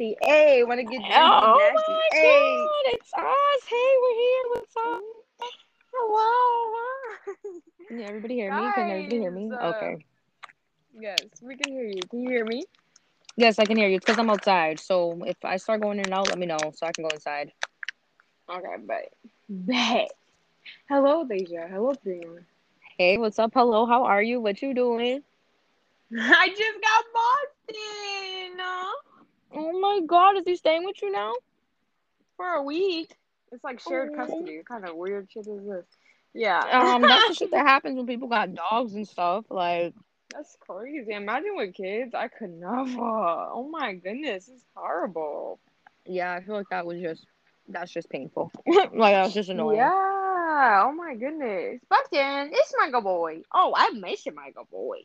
nasty. Hey, want to get nasty, Oh nasty. my Hey. god, it's us. Hey, we're here. What's up? Hello. Can everybody hear me? Can everybody hear me? Uh, Okay. yes, we can hear you. Can you hear me? Yes, I can hear you. It's because I'm outside. So if I start going in and out, let me know so I can go inside. Okay, bet. Bet. Hello, Dejah. Hello, Priya. Hey, what's up? Hello, how are you? What you doing? I just got Boston Oh my god, is he staying with you now? for a week. It's like shared Oh. custody. What kind of weird shit is this? Yeah. Um, that's the shit that happens when people got dogs and stuff. Like, That's crazy. Imagine with kids. I could never. Oh my goodness, it's horrible. yeah, I feel like that was just that's just painful. like that's just annoying. Yeah. Oh my goodness. Boston, it's Michael Boy. Oh, I miss you, Michael Boy.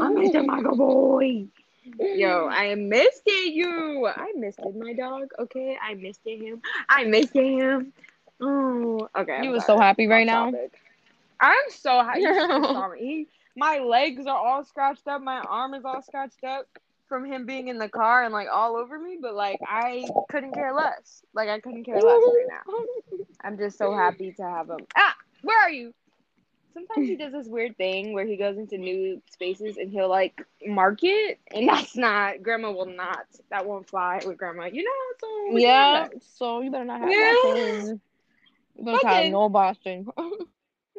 I miss you, Michael Boy. Yo, I missed it, you. I missed it, my dog. Okay, I missed it, him. I missed it, him. Oh, okay. I'm You was so happy right now. I'm so happy. You should have saw me. He, my legs are all scratched up. My arm is all scratched up from him being in the car and like all over me. But like, I couldn't care less. Like, I couldn't care less right now. I'm just so happy to have him. Ah, where are you? Sometimes he does this weird thing where he goes into new spaces and he'll like mark it, and that's not. Grandma will not. That won't fly with grandma. You know. So Yeah, so you better not have Yeah. Boston. You better have no Boston. that.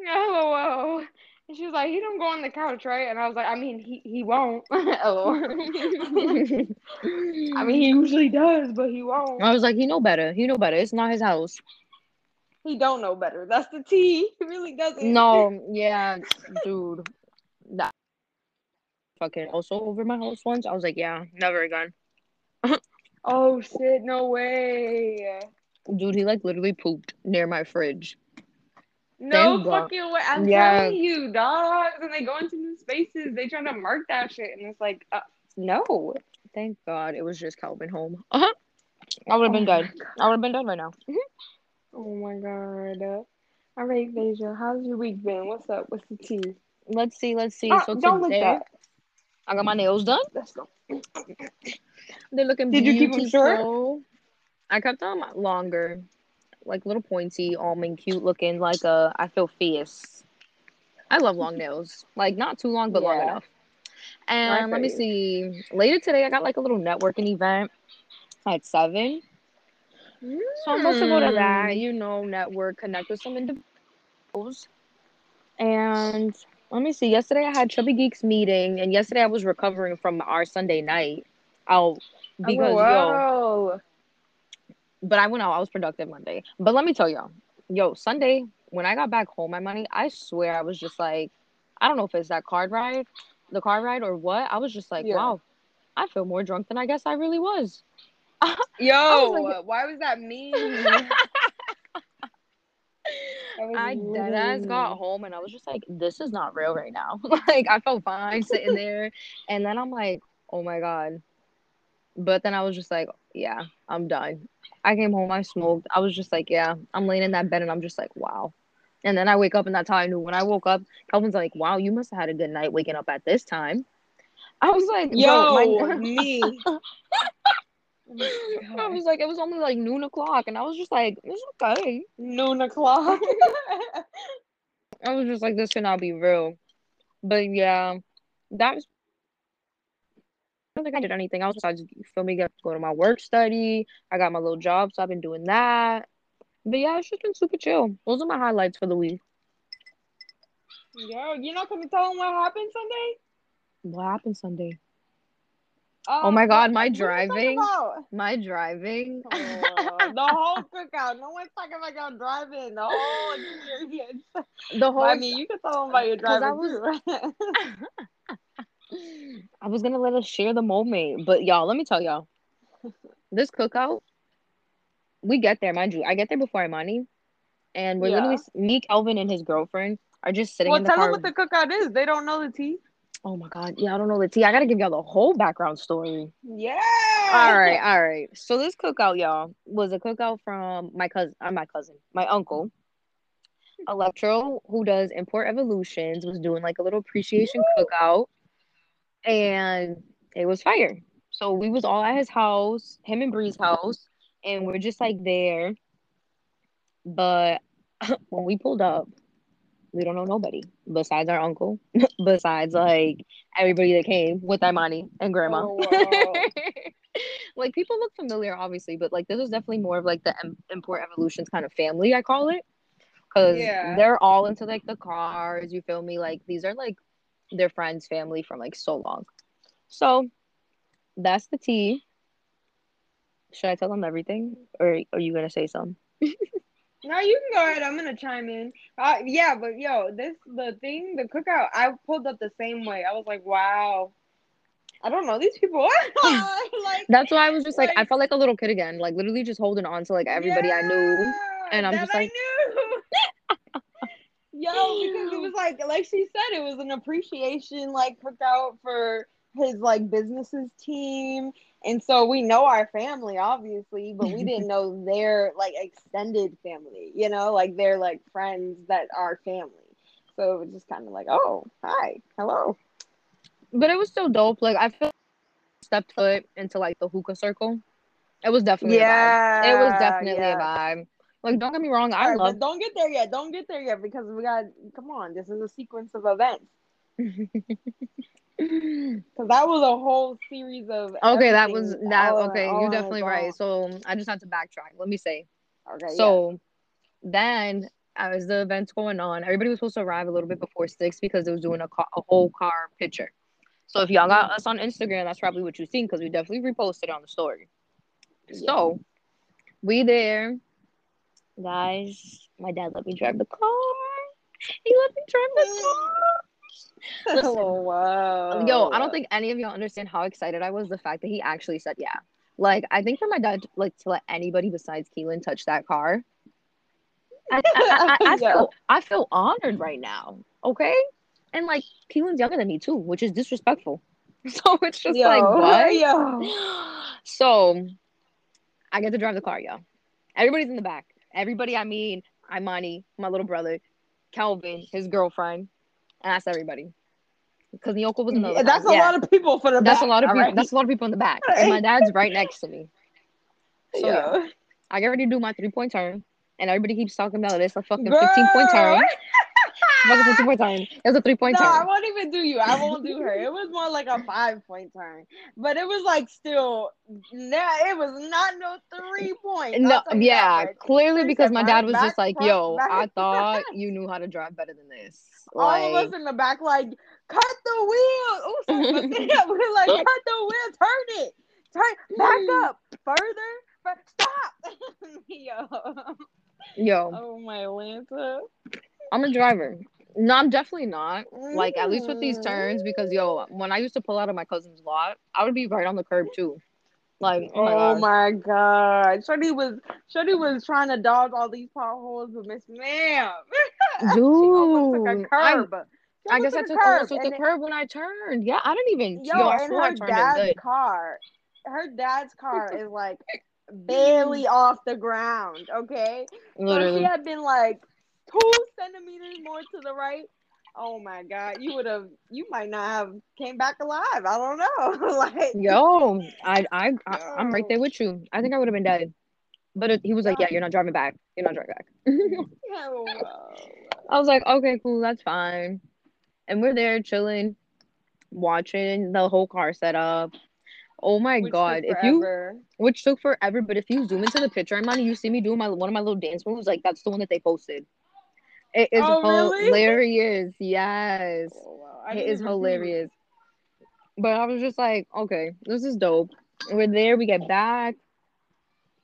LOL. And she was like, "He don't go on the couch, right?" And I was like, "I mean, he he won't." LOL. Oh. I mean, he usually does, but he won't. I was like, he know better. He know better. It's not his house. He don't know better. That's the T. He really doesn't. No, yeah, dude. That fucking also over my house once. I was like, yeah, never again. Oh shit! No way. Dude, he like literally pooped near my fridge. No God. fucking way. I'm Yeah. telling you, dogs, and they go into new spaces, they trying to mark that shit, and it's like, uh, no. Thank God it was just Calvin home. Uh-huh. I would have been Oh my dead. I would have been dead right now. Oh my god. Uh, all right, Dejah, how's your week been? What's up? What's the tea? Let's see, let's see. Ah, so don't today, that. I got my nails done. Let's go. They're looking Did you keep 'em beautiful. I kept them longer, like little pointy, almond, cute looking, like a. I feel fierce. I love long nails, like not too long, but long enough. And let me see. Later today, I got like a little networking event at seven. So I'm supposed to go to that, Mm. you know, network, connect with some individuals. And let me see. Yesterday I had Chubby Geeks meeting, and yesterday I was recovering from our Sunday night out because yo, oh, but I went out. I was productive Monday. But let me tell y'all, yo, Sunday when I got back home, my money, I swear I was just like, I don't know if it's that card ride, the car ride or what. I was just like, Yeah. wow, I feel more drunk than I guess I really was. Yo, like- why was that mean? That I dead ass got home and I was just like, this is not real right now. like I felt fine sitting there, and then I'm like, oh my god. But then I was just like, yeah, I'm done. I came home, I smoked. I was just like, yeah, I'm laying in that bed and I'm just like, wow. And then I wake up and that's how I knew. When I woke up, Kelvin's like, wow, you must have had a good night waking up at this time. I was like, Yo, my- me. I was like, it was only like noon o'clock, and I was just like, it's okay. Noon o'clock. I was just like, this cannot be real. But yeah, that was. I don't think I did anything else besides feel me get go to my work study. I got my little job, so I've been doing that. But yeah, it's just been super chill. Those are my highlights for the week. Yo, you're not gonna tell them what happened Sunday? What happened Sunday? Um, Oh my God, my driving. My driving. Oh, the whole cookout. No one's talking about y'all driving. The whole experience. the whole I mean, you can tell them about your 'Cause I driving too. I was gonna let us share the moment, but y'all, let me tell y'all, this cookout, we get there, mind you. I get there before Imani, and we're Yeah. literally me, Kelvin, and his girlfriend are just sitting well, in the tell car. them what the cookout is. They don't know the tea. Oh my god, yeah, I don't know the tea. I gotta give y'all the whole background story. Yeah. All right, all right. So this cookout, y'all, was a cookout from my cousin, uh, my cousin, my uncle. Electro, who does Import Evolutions, was doing like a little appreciation cookout, and it was fire. So we was all at his house, him and Bree's house, and we're just like there. But when we pulled up, we don't know nobody besides our uncle, besides mm-hmm. like everybody that came with Imani and grandma. Oh, wow. like people look familiar, obviously, but like this is definitely more of like the Im- import evolutions kind of family, I call it, because Yeah. they're all into like the cars. You feel me? Like these are like their friends' family from like so long. So that's the tea. Should I tell them everything, or are you gonna say some? No, you can go ahead. I'm gonna chime in. Uh, yeah, but yo, this the thing, the cookout. I pulled up the same way. I was like, wow. I don't know these people. Are like That's why I was just like, I felt like a little kid again, like literally just holding on to like everybody I knew. And I'm that just I like- knew. yo, because it was like, like she said, it was an appreciation like cookout for his like businesses team, and so we know our family obviously, but we didn't know their like extended family. You know, like they're like friends that are family. So it was just kind of like, oh, hi, hello. But it was still dope. Like I feel stepped foot into like the hookah circle. It was definitely vibe. It was definitely yeah. a vibe. Like don't get me wrong, I Alright, but love don't get there yet. Don't get there yet because we got. Come on, this is a sequence of events. Because that was a whole series of. Okay, that was that okay, you're definitely right. So I just had to backtrack. Let me say. Okay, So then as the event's going on, everybody was supposed to arrive a little bit before six because it was doing a, car, a whole car picture. So if y'all got us on Instagram, that's probably what you've seen because we definitely reposted it on the story. Yeah. So we there, guys. My dad let me drive the car. He let me drive the car. Listen. oh wow. Yo, I don't think any of y'all understand how excited I was. The fact that he actually said yeah. Like I think for my dad, like to let anybody besides Keelan touch that car, I, I, I, I feel I feel honored right now. Okay, and like Keelan's younger than me too, which is disrespectful. So it's just Yo, like what? Yo. So I get to drive the car, yo. Everybody's in the back. Everybody, I mean, Imani, my little brother, Calvin, his girlfriend, and that's everybody. Because Nyoko was in the That's a Yeah. lot of people for the That's back, a lot of people. alright? That's a lot of people in the back. And my dad's right next to me. So yeah, I get ready to do my three point turn, and everybody keeps talking about this a fucking fifteen point Girl. turn. Fucking fifteen point turn. It was a three point No, I won't even do you. I won't do her. It was more like a five point turn, but it was like still. Nah, it was not no three point. No, I'll tell you yeah, clearly because my dad was back, just like, front, "Yo, back." I thought you knew how to drive better than this." All of us in the back, like, cut the wheel. Oh, sorry, we're like, cut the wheel, turn it, turn, back up, further, but stop. Yo, yo, oh my Lanta. I'm a driver. No, I'm definitely not. Like at least with these Mm. turns, because yo, when I used to pull out of my cousin's lot, I would be right on the curb too. Like, oh my Oh god. my god. Shorty was Shorty was trying to dodge all these potholes, but Miss Ma'am. she took a Dude, I- I guess I took almost took the curb when I turned. Yeah, I didn't even. Yo, Yo, I and I her dad's car. Her dad's car is like barely off the ground, okay? So she had been like two centimeters more to the right. Oh my god, you would have you might not have came back alive. I don't know. like Yo, I, I, I, I'm right there with you. I think I would have been dead. But it, he was like, "Yeah, you're not driving back. You're not driving back." I was like, "Okay, cool, that's fine." And we're there chilling, watching the whole car setup. Oh my Which god! If you, which took forever, but if you zoom into the picture, Imani, you see me doing my one of my little dance moves. Like that's the one that they posted. It is Oh, really? hilarious. Yes. Oh, wow. It is hilarious. But I was just like, okay, this is dope. We're there, we get back.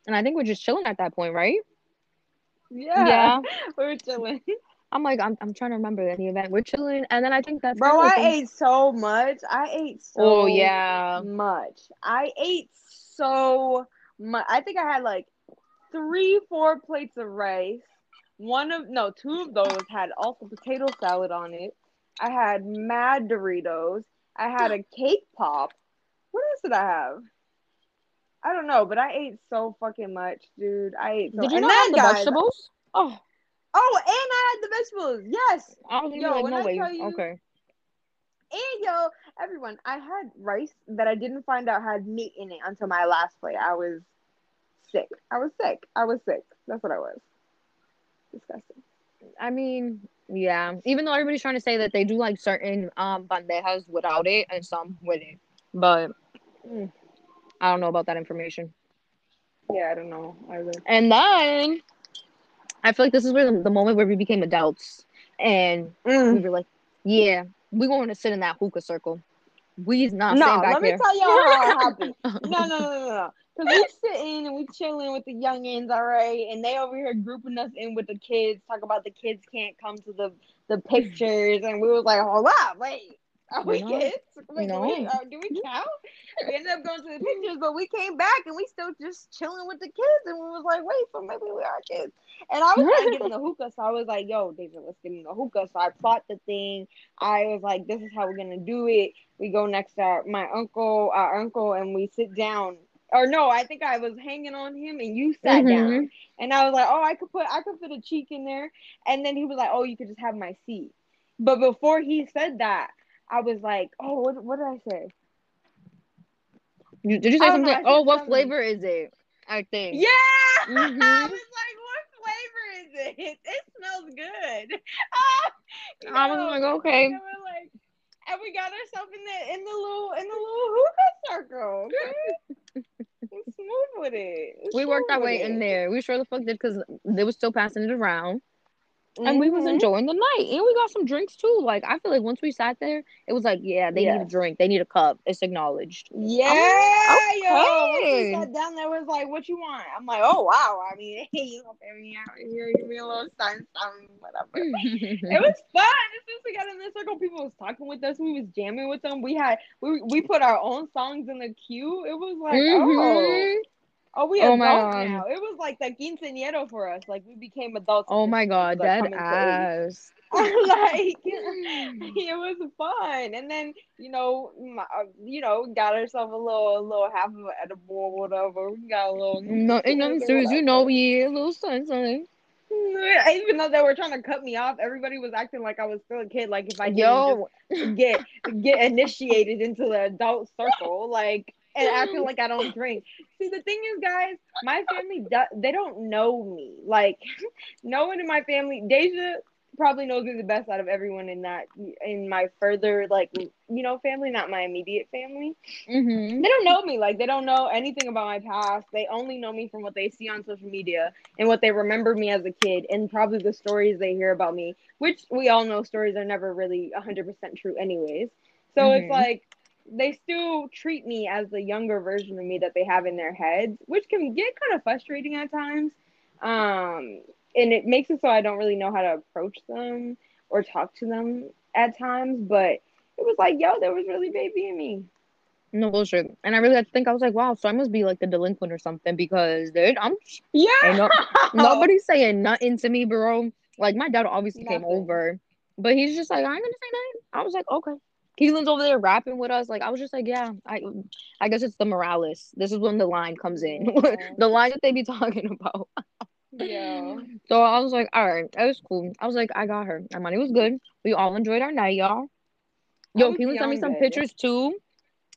And I think we're just chilling at that point, right? Yeah. Yeah. we were chilling. I'm like, I'm, I'm trying to remember the event. We're chilling. And then I think that's Bro, I ate so much. I ate so Oh, yeah. much. I ate so much. I think I had like three, four plates of rice. One of no, two of those had also potato salad on it. I had mad Doritos. I had a cake pop. What else did I have? I don't know, but I ate so fucking much, dude. I ate so Did you and not have the guys, vegetables? Oh, Oh, and I had the vegetables. Yes. I even Yo, like, no I way. you- okay. And yo, everyone, I had rice that I didn't find out had meat in it until my last plate. I was sick. I was sick. I was sick. That's what I was. Disgusting. I mean, yeah. Even though everybody's trying to say that they do like certain um bandejas without it and some with it, but mm, I don't know about that information. Yeah, I don't know either. And then I feel like this is where the, the moment where we became adults and Mm. we were like, yeah, we going to sit in that hookah circle. We's not No, let me here. tell y'all how it happened. No, no, no, no, no. Because we sitting and we chilling with the youngins, all right, and they over here grouping us in with the kids, talk about the kids can't come to the the pictures, and we was like, hold up, wait, are we No. kids? Wait, No. do, we, uh, do we count? We ended up going to the pictures, but we came back and we still just chilling with the kids, and we was like, wait, so maybe we are kids. And I was trying to get in the hookah, so I was like, yo, David, let's get in the hookah. So I plot the thing. I was like, this is how we're gonna do it. We go next to our, my uncle, our uncle, and we sit down. Or no, I think I was hanging on him and you sat Mhm. down. And I was like, oh, I could put, I could fit a cheek in there. And then he was like, oh, you could just have my seat. But before he said that, I was like, oh, what, what did I say? You- Did you say know, something? Oh, what something. flavor is it? I think. Yeah, Mhm. I was like, what flavor is it? It smells good. Ah, I was like, okay. Like, and we got ourselves in the in the little in the little hookah circle. Okay? Smooth with it. We worked our way with in there. We sure the fuck did because they were still passing it around. And we was Mhm. enjoying the night. And we got some drinks too. Like I feel like once we sat there, it was like, yeah, they need a drink. They need a cup. It's acknowledged. Yeah, yo. Once we sat down there, was like, "What you want?" I'm like, "Oh wow." I mean, hey, you know, me out here, give me a little something, something, whatever. it was fun. As soon as we got in the circle, people was talking with us. We was jamming with them. We had we we put our own songs in the queue. It was like, oh, Mhm. Oh, we Oh adults now. It was like the quinceañero for us. Like we became adults. Oh my god, Like, dead coming to age. ass. like it was fun and then you know my, uh, you know got ourselves a little a little half of an edible or whatever we got a little No, ain't nothing serious. You know, we a little something. even though they were trying to cut me off everybody was acting like i was still a kid like if i didn't Yo, get get initiated into the adult circle like and acting like i don't drink. See the thing is guys my family do- they don't know me. Like no one in my family Dejah probably knows me the best out of everyone in that in my further like you know family not my immediate family. Hmm they don't know me. Like they don't know anything about my past. They only know me from what they see on social media and what they remember me as a kid and probably the stories they hear about me which we all know stories are never really 100% true anyways. So it's Mhm. like they still treat me as the younger version of me that they have in their heads which can get kind of frustrating at times um and it makes it so i don't really know how to approach them or talk to them at times but it was like yo there was really baby in me no bullshit. And I really had to think. I was like, wow, so I must be like the delinquent or something because dude, I'm yeah no, nobody's saying nothing to me, bro. Like my dad obviously came over, but he's just like, I ain't gonna say nothing. I was like, okay. Keelan's over there rapping with us. Like I was just like, yeah, I, I guess it's the Morales. This is when the line comes in, Yeah. the line that they be talking about. Yeah. So I was like, all right, it was cool. I was like, I got her. Our money was good. We all enjoyed our night, y'all. Yo, Keelan sent me some pictures too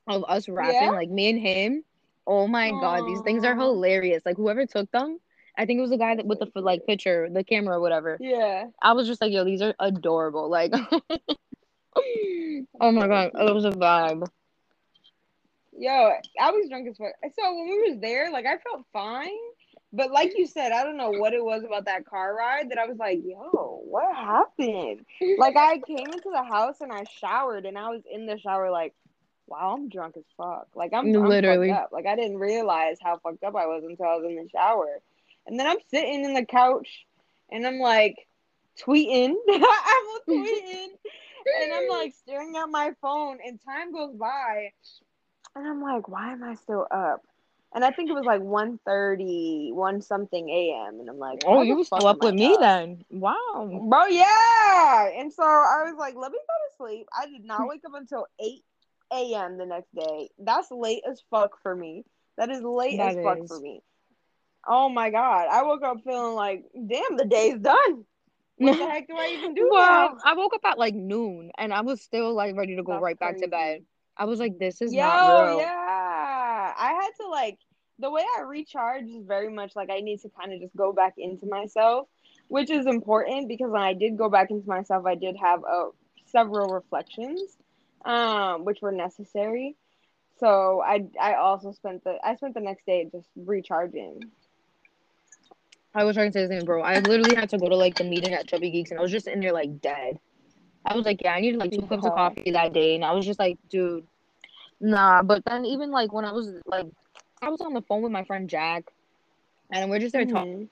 of us rapping, Yeah? like me and him. Oh my god, these things are hilarious. Like whoever took them, I think it was the guy that with the like picture, the camera, or whatever. Yeah. I was just like, yo, these are adorable. Like, oh my god, it was a vibe. Yo, I was drunk as fuck. So when we was there, like I felt fine. But like you said, I don't know what it was about that car ride that I was like, yo, what happened? Like I came into the house and I showered and I was in the shower like, wow, I'm drunk as fuck. Like I'm, Literally. fucked up. Like I didn't realize how fucked up I was until I was in the shower. And then I'm sitting in the couch and I'm like tweeting. I'm tweeting and I'm like staring at my phone and time goes by and I'm like, why am I still up? And I think it was like 1.30, 1 something a.m. And I'm like, Oh, you were still up with me then. Wow. Bro, yeah. And so I was like, let me go to sleep. I did not wake up until 8 a.m. the next day. That's late as fuck for me. That is late That as fuck for me. Oh my God. I woke up feeling like, damn, the day's done. What the heck do I even do? well? I woke up at like noon and I was still like ready to go That's right back to bed. I was like, this is Yo, not real. yeah. I had to like the way I recharge is very much like I need to kind of just go back into myself, which is important because when I did go back into myself, I did have uh, several reflections, um, which were necessary. So I I also spent the I spent the next day just recharging. I was trying to say the same, bro. I literally had to go to like the meeting at Chubby Geeks and I was just in there like dead. I was like, yeah, I needed like two cups of coffee that day, and I was just like, dude, nah. But then even like when I was like, I was on the phone with my friend Jack, and we're just there talking. Mhm.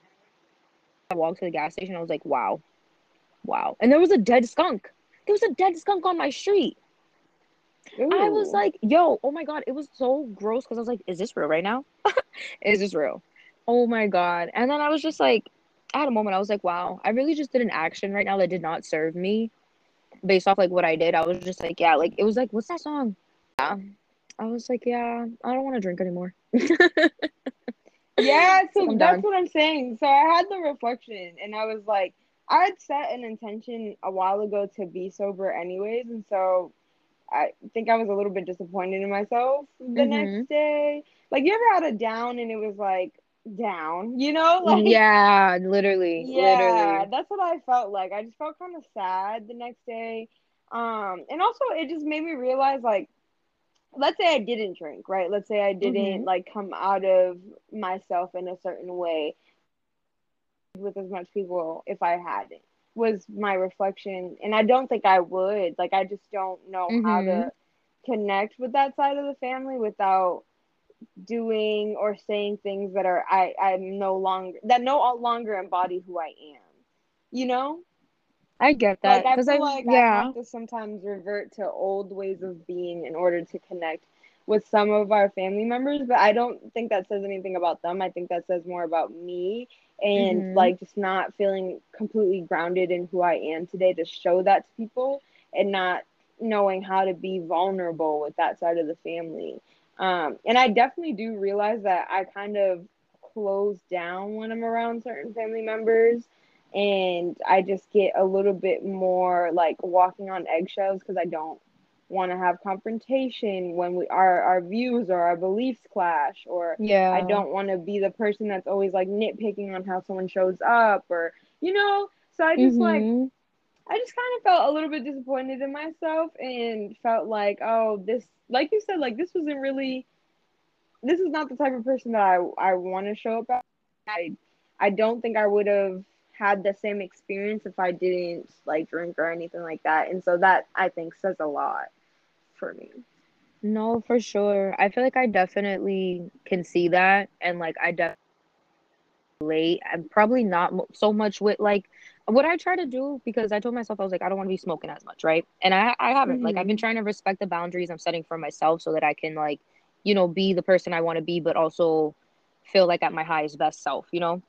I walked to the gas station. I was like, wow, wow. And there was a dead skunk. There was a dead skunk on my street. I was like, yo, oh my god, it was so gross because I was like, is this real right now? is this real? Oh my god. And then I was just like, I had a moment. I was like, wow, I really just did an action right now that did not serve me based off like what I did. I was just like, yeah, like it was like, what's that song? Yeah. I was like, yeah, I don't want to drink anymore. Yeah, so I'm that's done. what I'm saying. So I had the reflection and I was like, I had set an intention a while ago to be sober anyways, and so I think I was a little bit disappointed in myself the Mhm. next day. Like you ever had a down and it was like down, you know? Like yeah, literally, yeah, literally. that's what I felt like. I just felt kind of sad the next day. Um, and also it just made me realize like let's say I didn't drink, right? Let's say I didn't Mhm. like come out of myself in a certain way with as much people if I hadn't was my reflection and I don't think I would. Like I just don't know how Mhm. to connect with that side of the family without doing or saying things that are I I'm no longer that no longer embody who I am. You know? I get that Like I because feel I, like I yeah, have to sometimes revert to old ways of being in order to connect with some of our family members, but I don't think that says anything about them. I think that says more about me and Mhm. like just not feeling completely grounded in who I am today to show that to people and not knowing how to be vulnerable with that side of the family. Um, and I definitely do realize that I kind of close down when I'm around certain family members and I just get a little bit more like walking on eggshells because I don't want to have confrontation when we our our views or our beliefs clash or yeah. I don't want to be the person that's always like nitpicking on how someone shows up or you know so I just like Mhm. I just kind of felt a little bit disappointed in myself and felt like oh this like you said like this wasn't really this is not the type of person that I I want to show up. I I don't think I would have had the same experience if I didn't like drink or anything like that. And so that I think says a lot for me. No, for sure. I feel like I definitely can see that, and like I definitely relate. I'm probably not so much with like what I try to do because I told myself I was like I don't want to be smoking as much, right? And I I haven't. Like I've been Mhm. trying to respect the boundaries I'm setting for myself so that I can like you know be the person I want to be, but also feel like at my highest best self, you know.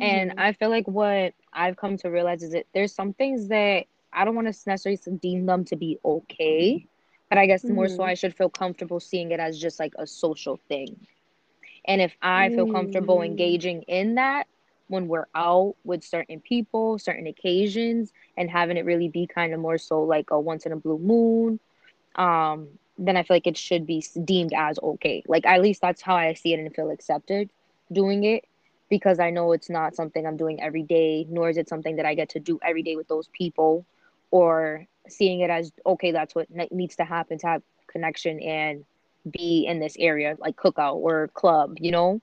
And Mhm. I feel like what I've come to realize is that there's some things that I don't want to necessarily deem them to be okay, but I guess more so Mhm. I should feel comfortable seeing it as just like a social thing. And if I feel comfortable Mm. engaging in that when we're out with certain people, certain occasions, and having it really be kind of more so like a once in a blue moon, um, then I feel like it should be deemed as okay. Like at least that's how I see it and feel accepted doing it because I know it's not something I'm doing every day, nor is it something that I get to do every day with those people, or seeing it as okay, that's what ne- needs to happen to have connection and be in this area, like cookout or club, you know.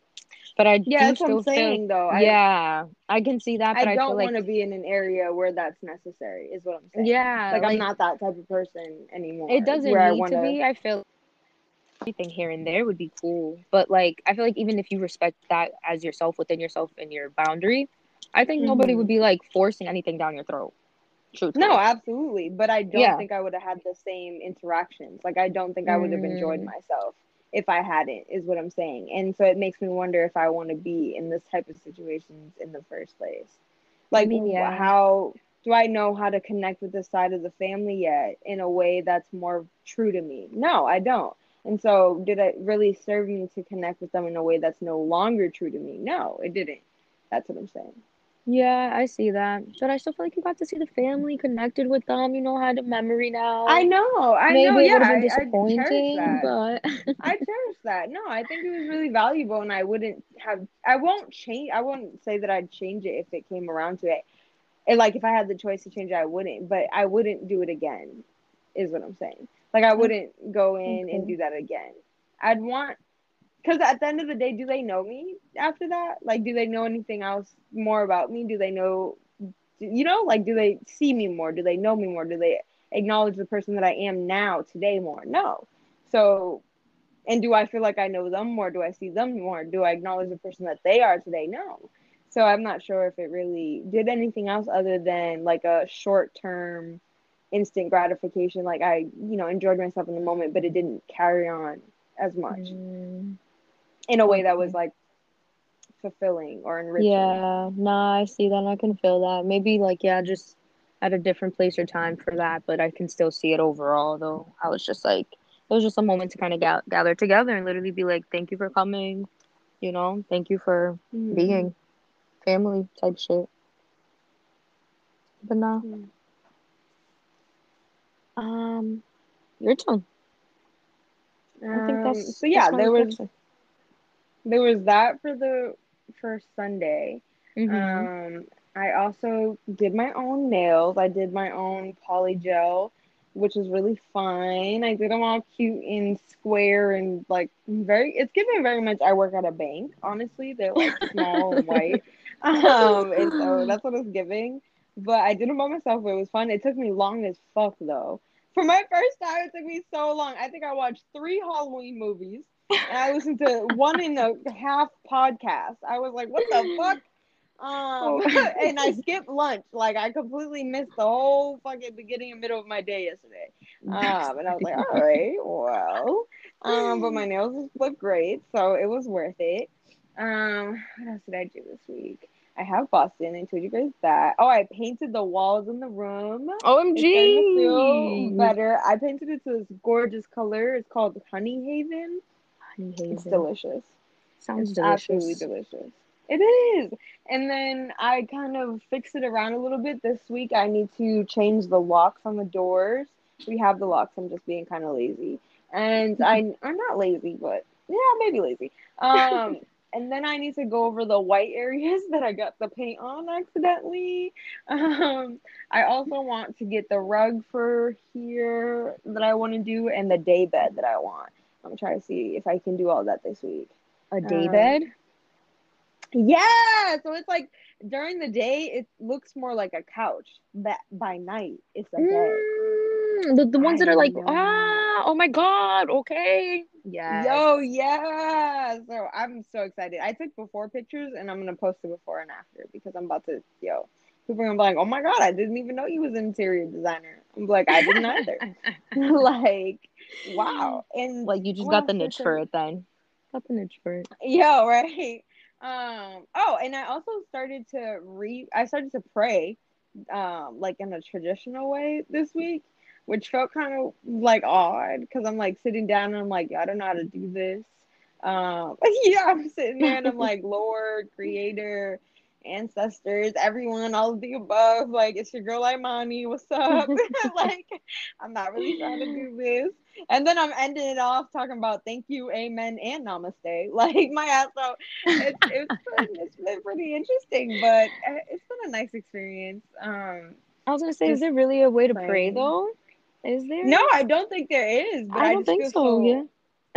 But I Yeah, that's what I'm feel, saying though. Yeah, I can see that, I but I feel don't like, want to be in an area where that's necessary, is what I'm saying. yeah, Like I'm not that type of person anymore. it doesn't where I need want to be. I feel anything here and there would be cool, but like I feel like even if you respect that as yourself within yourself and your boundary, I think nobody would Mhm. be like forcing anything down your throat. Truthfully. No, absolutely. But I don't Yeah. think I would have had the same interactions. Like I don't think I would have enjoyed Mm. myself if I hadn't, is what I'm saying. And so it makes me wonder if I want to be in this type of situations in the first place. Like mean, yeah. how do I know how to connect with this side of the family yet in a way that's more true to me? No, I don't. And so did it really serve me to connect with them in a way that's no longer true to me? No, it didn't. That's what I'm saying. Yeah, I see that. But I still feel like you got to see the family, connected with them. You know, had a memory now. I know, I Maybe know. it Yeah, would have I, been I cherish disappointing, that. but I cherish that. No, I think it was really valuable, and I wouldn't have. I won't change. I won't say that I'd change it if it came around to it. And like if I had the choice to change it, I wouldn't. But I wouldn't do it again. Is what I'm saying. Like I mm. wouldn't go in and do that again. I'd want because at the end of the day, do they know me after that? Like, do they know anything else more about me? Do they know? You know, like, do they see me more? Do they know me more? Do they acknowledge the person that I am now today more? No. So and do I feel like I know them more? Do I see them more? Do I acknowledge the person that they are today? No. So I'm not sure if it really did anything else other than like a short term instant gratification. Like I, you know, enjoyed myself in the moment, but it didn't carry on as much Mm, in a way that was like fulfilling or enriching. yeah, nah, I see that. I can feel that. Maybe like yeah, just at a different place or time for that, but I can still see it overall. Though I was just like, it was just a moment to kind of ga- gather together and literally be like, thank you for coming. You know, thank you for Mhm. being family type shit. But nah, Mhm. um, your turn. I think Um, that's so yeah, there was reflection. There was that for the for Sunday. Mhm. Um, I also did my own nails. I did my own poly gel, which was really fun. I did them all cute and square and like very. It's giving very much. I work at a bank. Honestly, they're like small and white. Um, and so that's what it's giving. But I did them by myself. It was fun. It took me long as fuck though. For my first time, it took me so long. I think I watched three Halloween movies and I listened to one and a half podcast. I was like, what the fuck? Um, and I skipped lunch. Like I completely missed the whole fucking beginning and middle of my day yesterday. Um, and I was like, all right, well, um, but my nails look great, so it was worth it. Um, what else did I do this week? I have Boston. I told you guys that. Oh, I painted the walls in the room. OMG. It's feel better. I painted it to this gorgeous color. It's called Honey Haven. Honey Haven. It's delicious. Sounds It's absolutely delicious. delicious. It is. And then I kind of fixed it around a little bit this week. I need to change the locks on the doors. We have the locks. I'm just being kind of lazy. And I I'm not lazy, but yeah, maybe lazy. Um and then I need to go over the white areas that I got the paint on accidentally. Um I also want to get the rug for here that I want to do and the day bed that I want. I'm trying to see if I can do all that this week. A Um, daybed? Yeah, so it's like during the day it looks more like a couch, but by night it's a bed. Mm, the, the ones that are like, ah, oh my God, okay. Yeah. Yo, yeah. So I'm so excited. I took before pictures and I'm gonna post the before and after because I'm about to yo. People are gonna be like, oh my god, I didn't even know you was an interior designer. I'm like, I didn't either. like, wow. And like you just what got the else did I niche for it then. Got the niche for it. Yo, right. Um, oh, and I also started to re I started to pray um like in a traditional way this week, which felt kind of like odd because I'm like sitting down and I'm like, I don't know how to do this. Um, yeah, I'm sitting there and I'm like, Lord, Creator, ancestors, everyone, all of the above. Like, it's your girl Imani. What's up? like, I'm not really trying to do this. And then I'm ending it off talking about thank you, amen, and namaste. Like my ass out. It's it's been it's been pretty interesting, but uh, it's been a nice experience. Um, I was gonna say, is there really a way to pray though? Is there? no, I don't think there is, but I don't think so, so. yeah.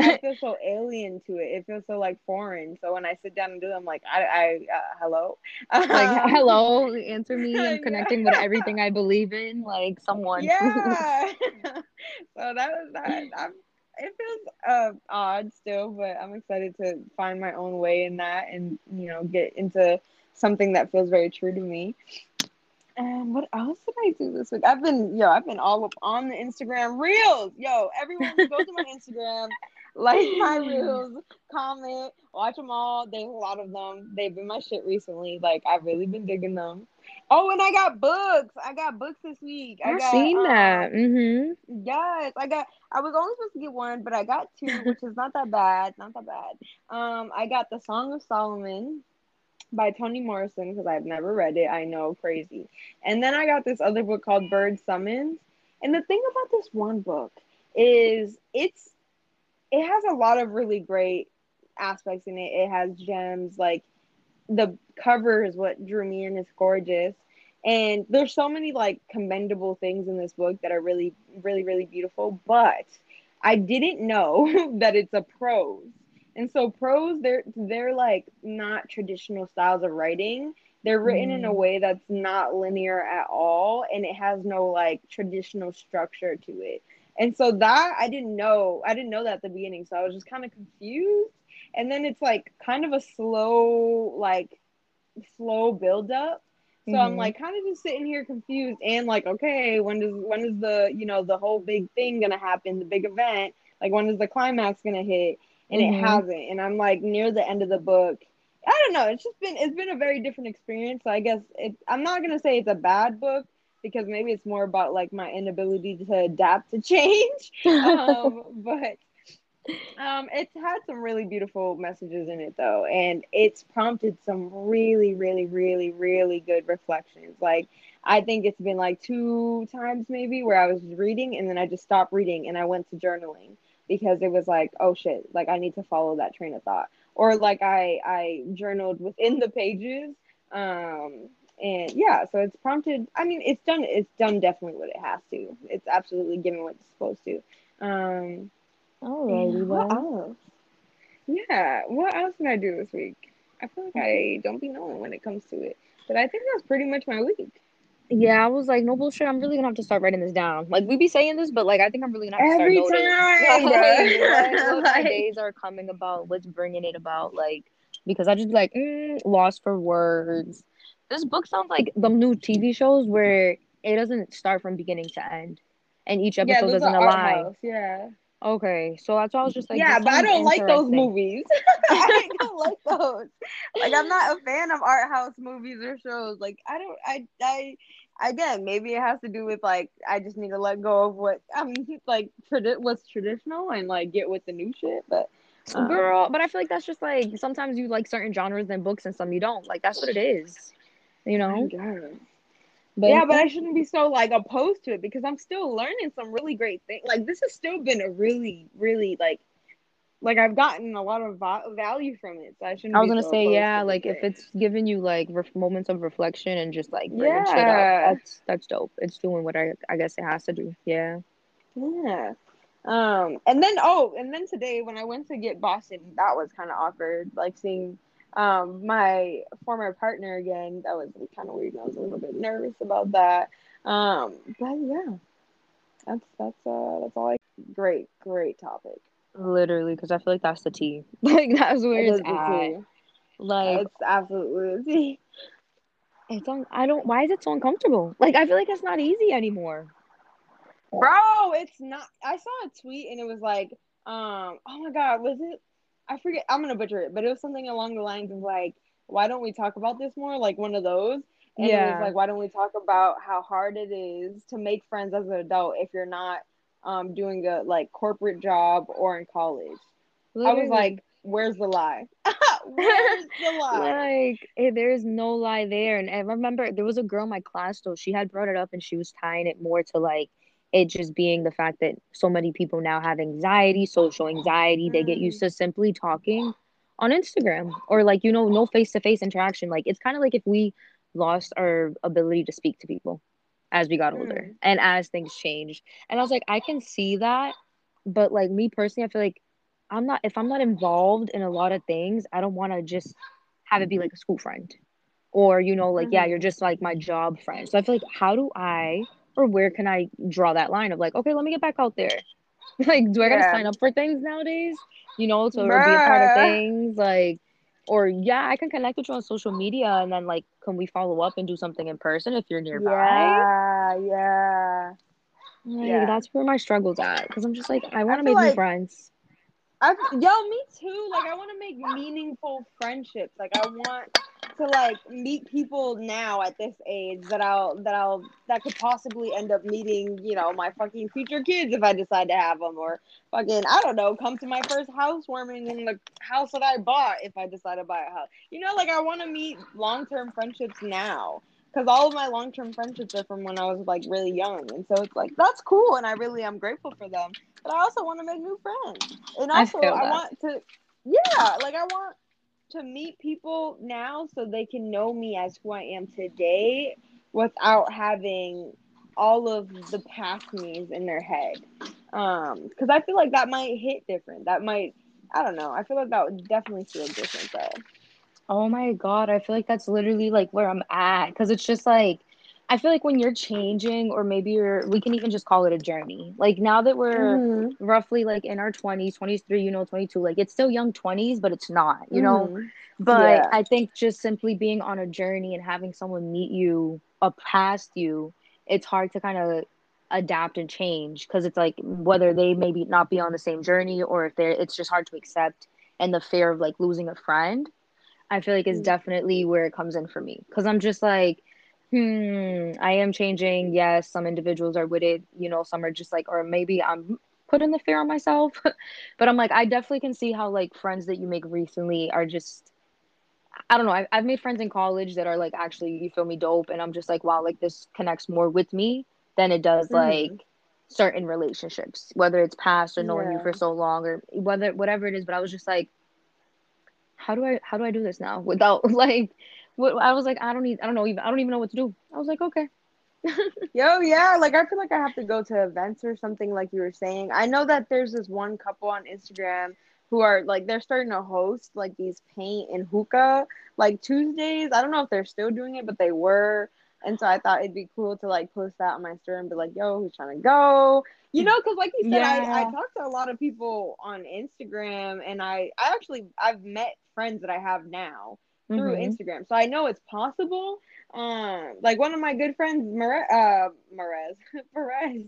I feel so alien to it. It feels so like foreign. So when I sit down and do it, I'm like, I, I uh, hello, Like, Um, hello, answer me. I'm connecting with everything I believe in. Like someone. Yeah. so that was that. I'm, it feels uh, odd still, but I'm excited to find my own way in that and you know get into something that feels very true to me. And what else did I do this week? I've been yo, I've been all up on the Instagram reels. Yo, everyone go to my Instagram, like my reels, comment, watch them all. There's a lot of them. They've been my shit recently. Like I've really been digging them. Oh, and I got books. I got books this week. I I've got seen that. um, Mm-hmm. Yes, I got. I was only supposed to get one, but I got two, which is not that bad. Not that bad. Um, I got the Song of Solomon, by Toni Morrison because I've never read it. I know, crazy. And then I got this other book called Bird Summons. And the thing about this one book is it's it has a lot of really great aspects in it. It has gems like the cover is what drew me in. It's gorgeous. And there's so many like commendable things in this book that are really, really, really beautiful. But I didn't know that it's a prose. And so prose, they're they're like not traditional styles of writing. They're written mm. in a mm. way that's not linear at all, and it has no like traditional structure to it. And so that I didn't know. I didn't know that at the beginning. So I was just kind of confused. And then it's like kind of a slow, like slow build up. So mm-hmm. I'm like kind of just sitting here confused and like, okay, when does when is the you know the whole big thing gonna happen, the big event? Like when is the climax gonna hit? And mm-hmm. it hasn't. And I'm like near the end of the book. I don't know. It's just been it's been a very different experience. So I guess it, I'm not gonna say it's a bad book because maybe it's more about like my inability to adapt to change. um, but um, it's had some really beautiful messages in it though, and it's prompted some really, really, really, really good reflections. Like I think it's been like two times maybe where I was reading and then I just stopped reading and I went to journaling because it was like, oh shit, like I need to follow that train of thought. Or like I I journaled within the pages. Um, and yeah, so it's prompted I mean it's done it's done definitely what it has to. It's absolutely given what it's supposed to. Um Alrighty, what else? Yeah, what else did I do this week? I feel like I don't be knowing when it comes to it, but I think that's pretty much my week. Yeah, I was like, no bullshit. I'm really gonna have to start writing this down. Like we be saying this, but like I think I'm really gonna have to Every start noting noting what, what my days are coming about, what's bringing it about. Like because I just like mm, lost for words. This book sounds like the new TV shows where it doesn't start from beginning to end, and each episode yeah, doesn't align. Yeah. Okay, so that's why I was just like, yeah, but I don't like those movies. I don't like those. Like, I'm not a fan of art house movies or shows. Like, I don't, I, I, again, maybe it has to do with like I just need to let go of what I'm like tradi- what's traditional and like get with the new shit. But um, girl, but I feel like that's just like sometimes you like certain genres and books and some you don't. Like that's what it is, you know. But yeah, but I shouldn't be so like opposed to it because I'm still learning some really great things. Like this has still been a really, really like, like I've gotten a lot of value from it. So I shouldn't. I was gonna so say yeah, like if it's giving you like ref- moments of reflection and just like yeah. up, that's that's dope. It's doing what I I guess it has to do. Yeah. Yeah. Um, and then oh, and then today when I went to get Boston, that was kind of awkward. Like seeing um, my former partner again. That was kind of weird. I was a little bit nervous about that. Um, but yeah, that's that's uh that's all. I great great topic. Literally, because I feel like that's the tea. Like that's where it it's at. Like it's absolutely the. It's on. I don't. Why is it so uncomfortable? Like I feel like it's not easy anymore. Bro, it's not. I saw a tweet and it was like, um, oh my god, was it I forget. I'm gonna butcher it, but it was something along the lines of like, why don't we talk about this more? Like one of those. And yeah. it was like, why don't we talk about how hard it is to make friends as an adult if you're not um, doing a like corporate job or in college? Literally. I was like, where's the lie? where's the lie? like, hey, there's no lie there. And I remember there was a girl in my class though. She had brought it up and she was tying it more to like it just being the fact that so many people now have anxiety, social anxiety. They get used mm. to simply talking on Instagram or like, you know, no face to face interaction. Like, it's kind of like if we lost our ability to speak to people as we got older mm. and as things changed. And I was like, I can see that. But like, me personally, I feel like I'm not, if I'm not involved in a lot of things, I don't want to just have it be like a school friend or, you know, like, yeah, mm-hmm. you're just like my job friend. So I feel like, how do I or where can I draw that line of like, okay, let me get back out there. like, do I gotta yeah. sign up for things nowadays? You know, to be a part of things like or yeah, I can connect with you on social media and then like can we follow up and do something in person if you're nearby? Yeah, yeah. Like, yeah. that's where my struggle's at. Cause I'm just like, I wanna make like, new friends. I yo, me too. Like I wanna make meaningful friendships. Like I want to like meet people now at this age that I'll that I'll that could possibly end up meeting, you know, my fucking future kids if I decide to have them, or fucking I don't know, come to my first housewarming in the house that I bought if I decide to buy a house. You know, like I want to meet long term friendships now because all of my long term friendships are from when I was like really young, and so it's like that's cool, and I really am grateful for them. But I also want to make new friends, and also I, I want to, yeah, like I want to meet people now so they can know me as who I am today without having all of the past me's in their head. Um, because I feel like that might hit different. That might, I don't know. I feel like that would definitely feel different though. Oh my god, I feel like that's literally like where I'm at because it's just like I feel like when you're changing, or maybe you're, we can even just call it a journey. Like now that we're mm-hmm. roughly like in our 20s, 23, you know, 22, like it's still young 20s, but it's not, you mm-hmm. know? But yeah. I think just simply being on a journey and having someone meet you up past you, it's hard to kind of adapt and change because it's like whether they maybe not be on the same journey or if they're, it's just hard to accept and the fear of like losing a friend. I feel like is mm-hmm. definitely where it comes in for me because I'm just like, hmm, I am changing. Yes, some individuals are with it, you know, some are just like, or maybe I'm putting the fear on myself. but I'm like, I definitely can see how like friends that you make recently are just, I don't know. I, I've made friends in college that are like, actually, you feel me dope. And I'm just like, wow, like this connects more with me than it does mm. like certain relationships, whether it's past or knowing yeah. you for so long or whether, whatever it is. But I was just like, how do I, how do I do this now without like, what I was like, I don't need, I don't know, even I don't even know what to do. I was like, okay. Yo, yeah, like I feel like I have to go to events or something, like you were saying. I know that there's this one couple on Instagram who are like they're starting to host like these paint and hookah like Tuesdays. I don't know if they're still doing it, but they were. And so I thought it'd be cool to like post that on my story and be like, "Yo, who's trying to go?" You know, because like you said, yeah. I I talked to a lot of people on Instagram, and I I actually I've met friends that I have now through mm-hmm. Instagram. So I know it's possible. Um, like one of my good friends, Mer- uh, Merez, Perez,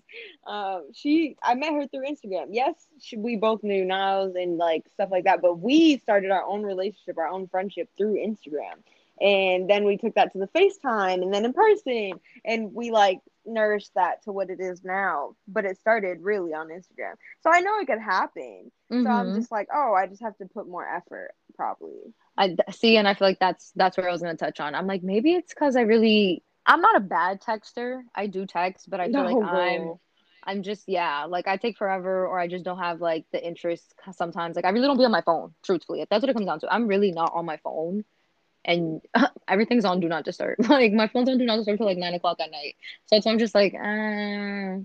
uh, she, I met her through Instagram. Yes, she, we both knew Niles and like stuff like that, but we started our own relationship, our own friendship through Instagram. And then we took that to the FaceTime and then in person, and we like nourished that to what it is now. But it started really on Instagram. So I know it could happen. Mm-hmm. So I'm mm-hmm. just like, oh, I just have to put more effort, probably. I see, and I feel like that's that's where I was gonna touch on. I'm like, maybe it's because I really, I'm not a bad texter. I do text, but I feel no, like I'm, I'm just yeah, like I take forever, or I just don't have like the interest. Sometimes, like I really don't be on my phone. Truthfully, that's what it comes down to. I'm really not on my phone, and everything's on do not disturb. like my phone's on do not disturb till like nine o'clock at night. So, so I'm just like, uh,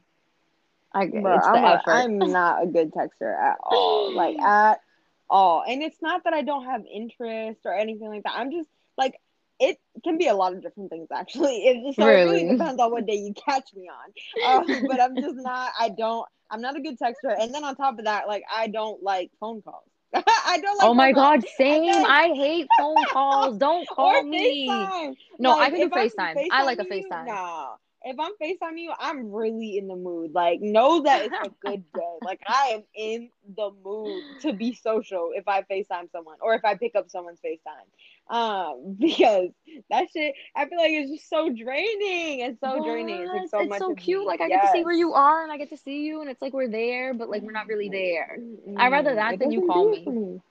I, Bro, I'm, a, I'm not a good texter at all. Like at all. And it's not that I don't have interest or anything like that. I'm just like it can be a lot of different things actually. It, so really? really depends on what day you catch me on. Um, but I'm just not. I don't. I'm not a good texter. And then on top of that, like I don't like phone calls. I don't like. Oh my god, calls. same. I, hate phone calls. Don't call me. FaceTime. No, like, I can do FaceTime. I, I like a FaceTime. No, if I'm FaceTime you, I'm really in the mood. Like, know that it's a good day. Like, I am in the mood to be social if I FaceTime someone or if I pick up someone's FaceTime. Um, because that shit, I feel like it's just so draining. It's so what? draining. It takes so it's much. so cute. Me. Like, I yes. get to see where you are and I get to see you, and it's like we're there, but like we're not really there. Mm-hmm. I'd rather that it than you call me. me.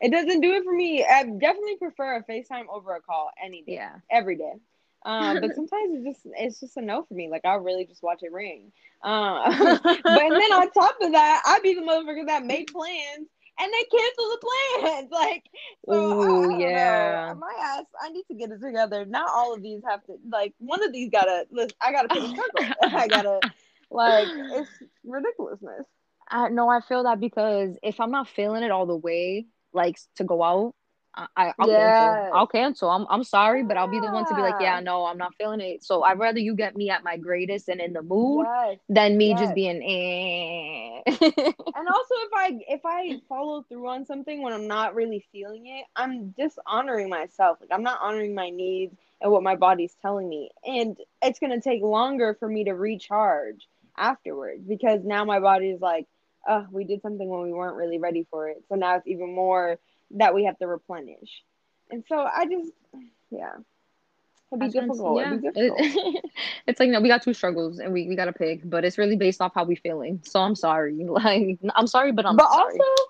It doesn't do it for me. I definitely prefer a FaceTime over a call any day. Yeah. Every day. Um, but sometimes it's just it's just a no for me. Like I'll really just watch it ring. Uh, but then on top of that, I'd be the motherfucker that make plans and they cancel the plans. Like, so Ooh, yeah. Know. My ass, I need to get it together. Not all of these have to like one of these gotta listen, I gotta put a struggle. I gotta like it's ridiculousness. I no, I feel that because if I'm not feeling it all the way, like to go out, I, I'll yes. cancel. I'll cancel. I'm, I'm sorry, but I'll be the one to be like, yeah, no, I'm not feeling it. So I'd rather you get me at my greatest and in the mood yes. than me yes. just being. Eh. and also, if I if I follow through on something when I'm not really feeling it, I'm dishonoring myself. Like I'm not honoring my needs and what my body's telling me, and it's gonna take longer for me to recharge afterwards because now my body is like, oh, we did something when we weren't really ready for it. So now it's even more that we have to replenish. And so I just, yeah. It'd be That's what I'm- difficult. yeah. It'd be difficult. It's like no, we got two struggles and we, we got to pick, but it's really based off how we feeling. So I'm sorry. Like I'm sorry, but I'm sorry. but sorry. also,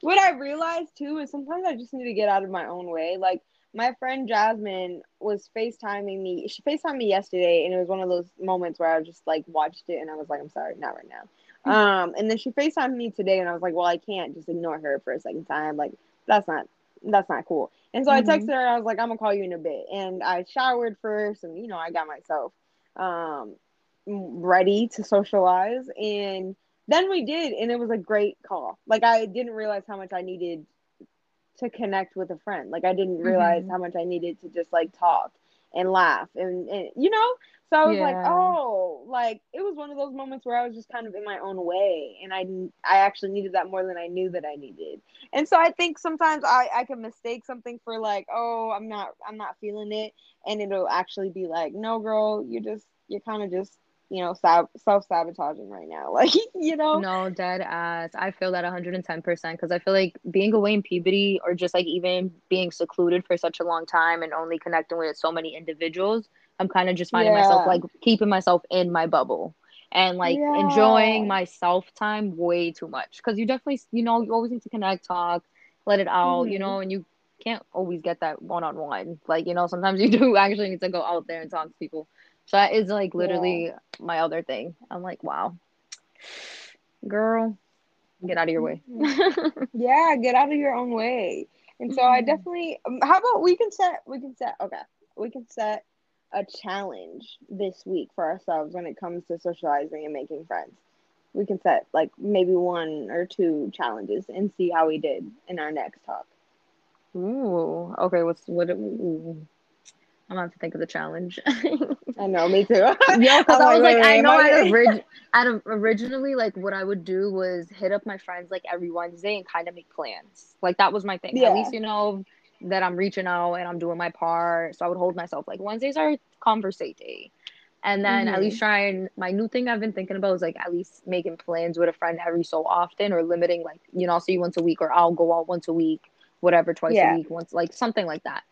what I realized too is sometimes I just need to get out of my own way. Like my friend Jasmine was FaceTiming me. She FaceTimed me yesterday, and it was one of those moments where I just like watched it and I was like, I'm sorry, not right now. Um, and then she FaceTimed me today, and I was like, well, I can't just ignore her for a second time. Like that's not that's not cool. And so I Mhm. texted her. I was like, I'm gonna call you in a bit. And I showered first, and you know, I got myself um ready to socialize and then we did and it was a great call like i didn't realize how much i needed to connect with a friend like i didn't realize Mhm. how much i needed to just like talk and laugh and, and you know so i was like oh like it was one of those moments where i was just kind of in my own way and i i actually needed that more than i knew that i needed. And so i think sometimes i i can mistake something for like oh i'm not i'm not feeling it and it'll actually be like no girl you just you're kind of just you know sab- self-sabotaging right now like you know? No, dead ass. I feel that 110% because I feel like being away in puberty or just like even being secluded for such a long time and only connecting with so many individuals, I'm kind of just finding myself like keeping myself in my bubble and like Yeah. enjoying my self time way too much because you definitely, you know, you always need to connect, talk, let it out, you Mhm. know, and you can't always get that one on one. Like, you know, sometimes you do actually need to go out there and talk to people. So that is like literally my other thing. I'm like, wow, girl, get out of your way. yeah get out of your own way and so i Mhm. definitely um, how about we can set we can set okay we can set a challenge this week for ourselves when it comes to socializing and making friends we can set like maybe one or two challenges and see how we did in our next talk Ooh, okay. What's what? Ooh. I'm gonna have to think of the challenge. i know me too yeah, because I was like, I know I- I'd, orig- I'd originally like what I would do was hit up my friends like every Wednesday and kind of make plans. Like that was my thing. Yeah. At least you know that I'm reaching out and I'm doing my part. So I would hold myself like Wednesdays are conversate day. And then at Mhm. least try and my new thing I've been thinking about is like at least making plans with a friend every so often or limiting like, you know, I'll see you once a week or I'll go out once a week, whatever, twice Yeah. a week, once like something like that.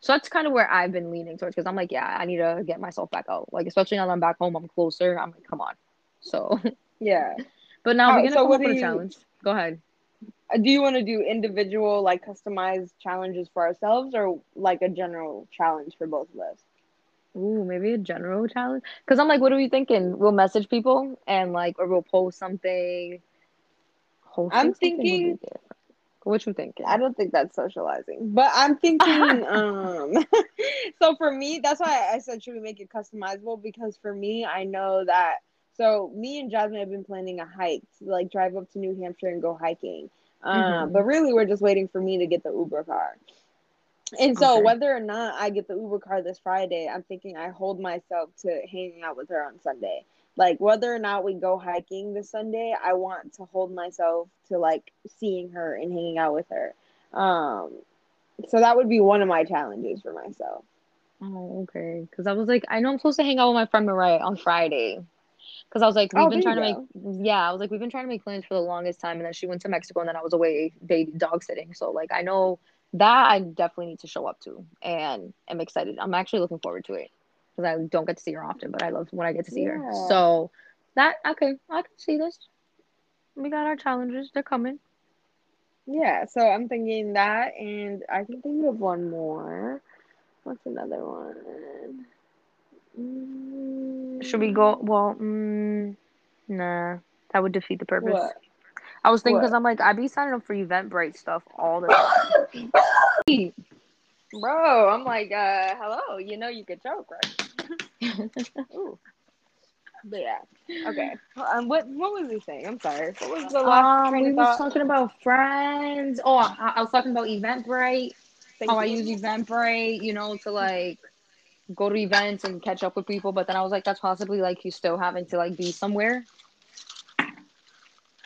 So that's kind of where I've been leaning towards because I'm like, yeah, I need to get myself back out. Like, especially now that I'm back home, I'm closer. I'm like, come on. So, yeah but now we're gonna so come up with a challenge. Go ahead. Uh, do you want to do individual like customized challenges for ourselves or like a general challenge for both of us Ooh, maybe a general challenge. Because I'm like, what are we thinking? We'll message people and like, or we'll post something. Hosting I'm something thinking- good. What you thinking? I don't think that's socializing, but I'm thinking. um, so for me, that's why I said should we make it customizable because for me, I know that. So me and Jasmine have been planning a hike to like drive up to New Hampshire and go hiking. Um, Mhm. but really, we're just waiting for me to get the Uber car. And so Okay. whether or not I get the Uber car this Friday, I'm thinking I hold myself to hanging out with her on Sunday. Like whether or not we go hiking this Sunday, I want to hold myself to like seeing her and hanging out with her. Um, so that would be one of my challenges for myself. Oh, okay. Because I was like, I know I'm supposed to hang out with my friend Mariah on Friday. Because I was like, we've Oh, been trying to make, yeah, I was like, we've been trying to make plans for the longest time, and then she went to Mexico, and then I was away baby dog sitting. So like, I know that I definitely need to show up to, and I'm excited. I'm actually looking forward to it because I don't get to see her often, but I love when I get to see her. So that okay, I can see this. We got our challenges; they're coming. Yeah, so I'm thinking that, and I can think of one more. What's another one? Mm, Should we go? Well, mm, nah, that would defeat the purpose. What? I was thinking because I'm like, I'd be signing up for Eventbrite stuff all the time. Bro, I'm like, uh, hello. You know you could joke, right? Ooh. But yeah. Okay. Um, what what was he saying? I'm sorry. What was the last um, train we of was talking about friends. Oh, I, I was talking about Eventbrite. Thank How I use Eventbrite, you know, to like go to events and catch up with people. But then I was like, that's possibly like you still having to like be somewhere.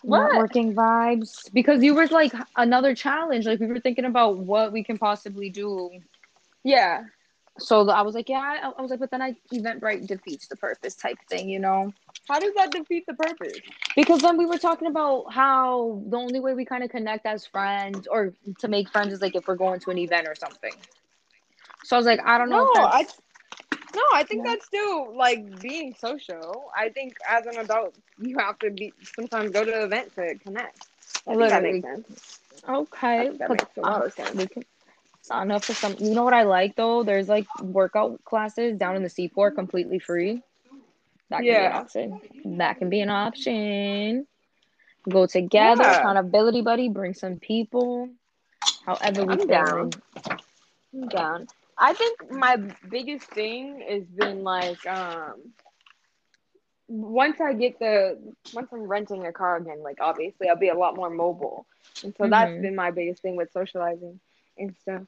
What? Networking vibes. Because you were like another challenge. Like we were thinking about what we can possibly do. Yeah. So I was like, yeah, I, I was like, but then I Eventbrite defeats the purpose type thing, you know? How does that defeat the purpose? Because then we were talking about how the only way we kind of connect as friends or to make friends is like if we're going to an event or something. So I was like, I don't know. No, I no, I think Yeah. that's still like being social. I think as an adult, you have to be sometimes go to an event to connect. I think that makes sense. Okay. that makes a lot of sense. we can sign up for some. You know what I like though? There's like workout classes down in the seaport, completely free. That can be an option. That can be an option. Go together, Yeah. accountability buddy. Bring some people. However we I'm feeling. down. I'm down. I think my biggest thing has been like um once I get the once I'm renting a car again, like obviously I'll be a lot more mobile. And so that's Mhm. been my biggest thing with socializing and stuff.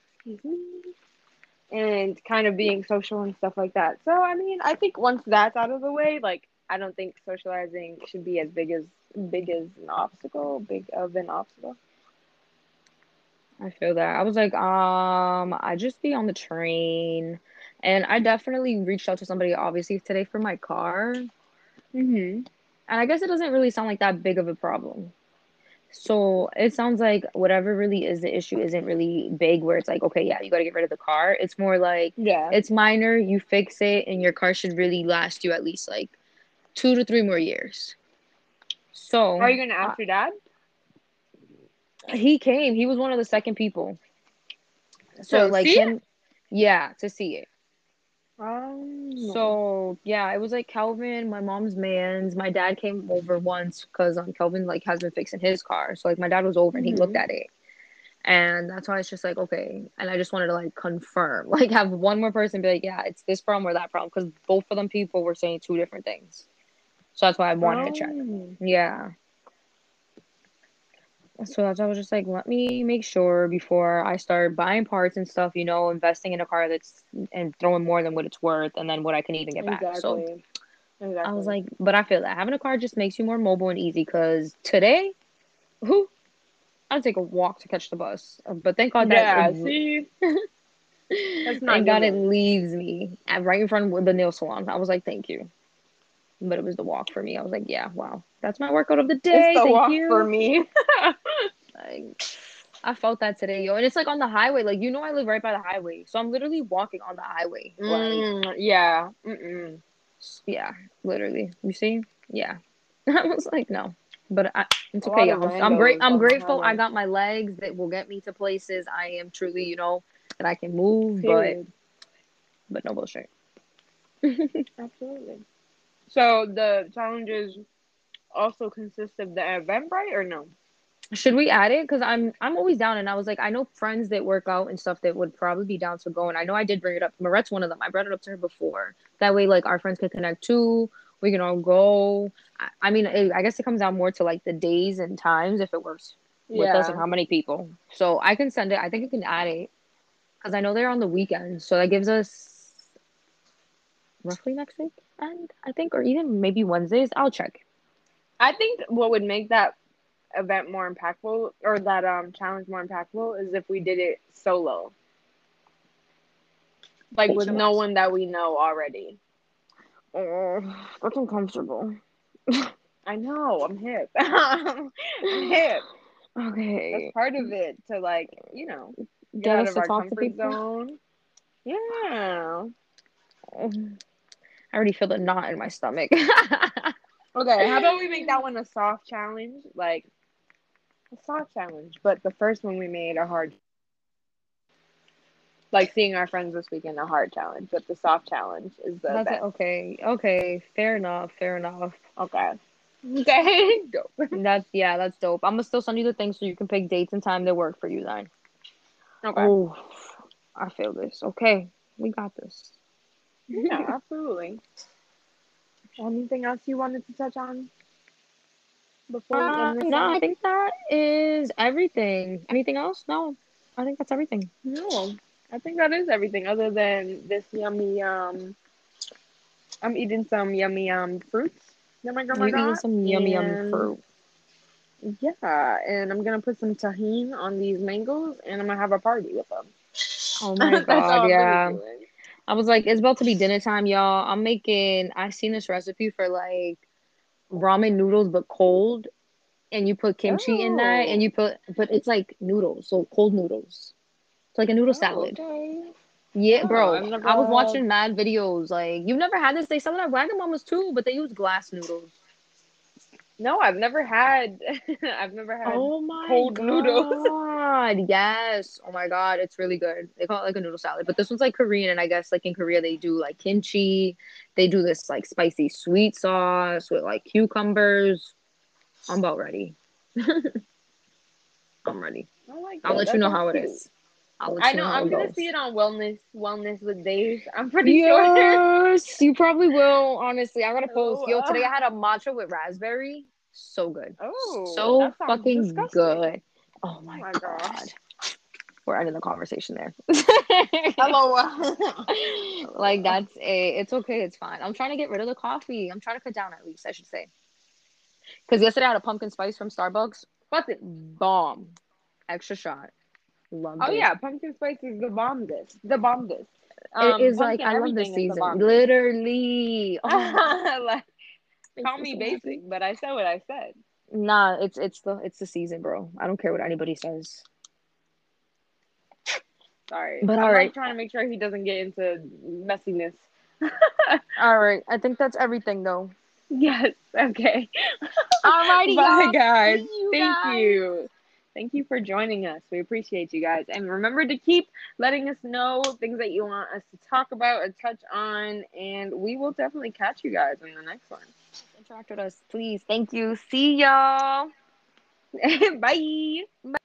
And kind of being social and stuff like that. So I mean, I think once that's out of the way, like I don't think socializing should be as big as big as an obstacle, big of an obstacle. I feel that. I was like, um, I just be on the train. And I definitely reached out to somebody, obviously, today for my car. Mm-hmm. And I guess it doesn't really sound like that big of a problem. So it sounds like whatever really is the issue isn't really big, where it's like, okay, yeah, you got to get rid of the car. It's more like Yeah. it's minor, you fix it, and your car should really last you at least like two to three more years. So Are you gonna ask your dad? He came, he was one of the second people. So To like see it? him, yeah, to see it. Um, So yeah, it was like Kelvin, my mom's man's. My dad came over once because um Kelvin like has been fixing his car. So like my dad was over and he looked Mhm. at it. And that's why it's just like, okay. And I just wanted to like confirm, like have one more person be like, yeah, it's this problem or that problem. Because both of them people were saying two different things. So that's why I wanted to check. Oh. Yeah. So that's why I was just like, let me make sure before I start buying parts and stuff, you know, investing in a car that's and throwing more than what it's worth and then what I can even get back. So Exactly. Exactly. I was like, but I feel that having a car just makes you more mobile and easy because today, who I'd take a walk to catch the bus. But thank God that yeah, see, That's not thank God it leaves me at right in front of the nail salon. I was like, thank you. But it was the walk for me. I was like, yeah, wow, that's my workout of the day. it's the thank walk you. for me. Like, I felt that today, yo. And it's like on the highway. Like, you know, I live right by the highway. So I'm literally walking on the highway. Like, Mm, yeah. Mm-mm. yeah, literally. You see? Yeah. I was like, no. But I, it's okay. of I'm, great. I'm grateful. I got my legs that will get me to places. I am truly, you know, that I can move, but Period. but no bullshit. Absolutely. So the challenges also consist of the Eventbrite or no? Should we add it? Because I'm I'm always down, and I was like, I know friends that work out and stuff that would probably be down to go. And I know I did bring it up. Marette's one of them. I brought it up to her before. That way, like our friends can connect too. We can all go. I, I mean, it, I guess it comes down more to like the days and times if it works with us and how many people. So I can send it. I think you can add it because I know they're on the weekend, So that gives us roughly next week, and I think, or even maybe Wednesdays. I'll check. I think what would make that event more impactful or that um challenge more impactful is if we did it solo. Like with no one that we know already. Oh, that's uncomfortable. I know, I'm hip. I'm hip. Okay. That's part of it to like, you know, get, Get out us of to our comfort zone. Yeah. I already feel the knot in my stomach. Okay, how about we make that one a soft challenge? Like a soft challenge, but the first one we made a hard like seeing our friends this weekend a hard challenge, but the soft challenge is the That's best. okay. Okay. Fair enough. Fair enough. Okay. Okay. Dope. That's yeah. That's dope. I'm gonna still send you the thing so you can pick dates and time that work for you. Then. Okay. Oh, I feel this. Okay, we got this. Yeah, absolutely. Anything else you wanted to touch on before we Uh, end this? no, I think that is everything. Anything else? No, I think that's everything. No, I think that is everything other than this yummy um I'm eating some yummy um fruits that my grandma You eating some yummy yum fruit? Yeah, and I'm gonna put some Tajín on these mangoes and I'm gonna have a party with them. Oh my god, yeah. I was like, it's about to be dinner time, y'all. I'm making. I seen this recipe for like ramen noodles, but cold, and you put kimchi in that, and Oh. you put, but it's like noodles, so cold noodles. It's like a noodle Oh, salad. okay. Yeah, Oh, bro. I was watching mad videos. Like, you've never had this? They sell it at Wagamama's too, but they use glass noodles. No, I've never had. I've never had. Oh my cold noodles. Yes. Oh my god, it's really good. They call it like a noodle salad, but this one's like Korean, and I guess like in Korea they do like kimchi. They do this like spicy sweet sauce with like cucumbers. I'm about ready. I'm ready. I like I'll let That you know how it cute. is. I know. I'm gonna see it on wellness. Wellness with Dave. I'm pretty sure. You probably will. Honestly, I gotta post. Yo, Oh, today. I oh. had a matcha with raspberry. So good. Oh, so fucking disgusting. good. Oh my, my god. We're ending the conversation there. Hello. like that's a. It's okay. It's fine. I'm trying to get rid of the coffee. I'm trying to cut down at least. I should say. Because yesterday I had a pumpkin spice from Starbucks. It? Bomb. Extra shot. Loved Oh it. yeah, pumpkin spice is the bombest. The bombest. it is like Um, I love this season. Literally. Oh, like, call me basic, but I said what I said. Nah, it's it's the it's the season, bro. I don't care what anybody says. Sorry, But I'm all right. like trying to make sure he doesn't get into messiness. All right, I think that's everything though. yes. Okay. Alrighty, Bye, y'all. guys. You Thank guys. you. Thank you for joining us. We appreciate you guys. And remember to keep letting us know things that you want us to talk about or touch on. And we will definitely catch you guys in the next one. Interact with us, please. Thank you. See y'all. Bye. Bye.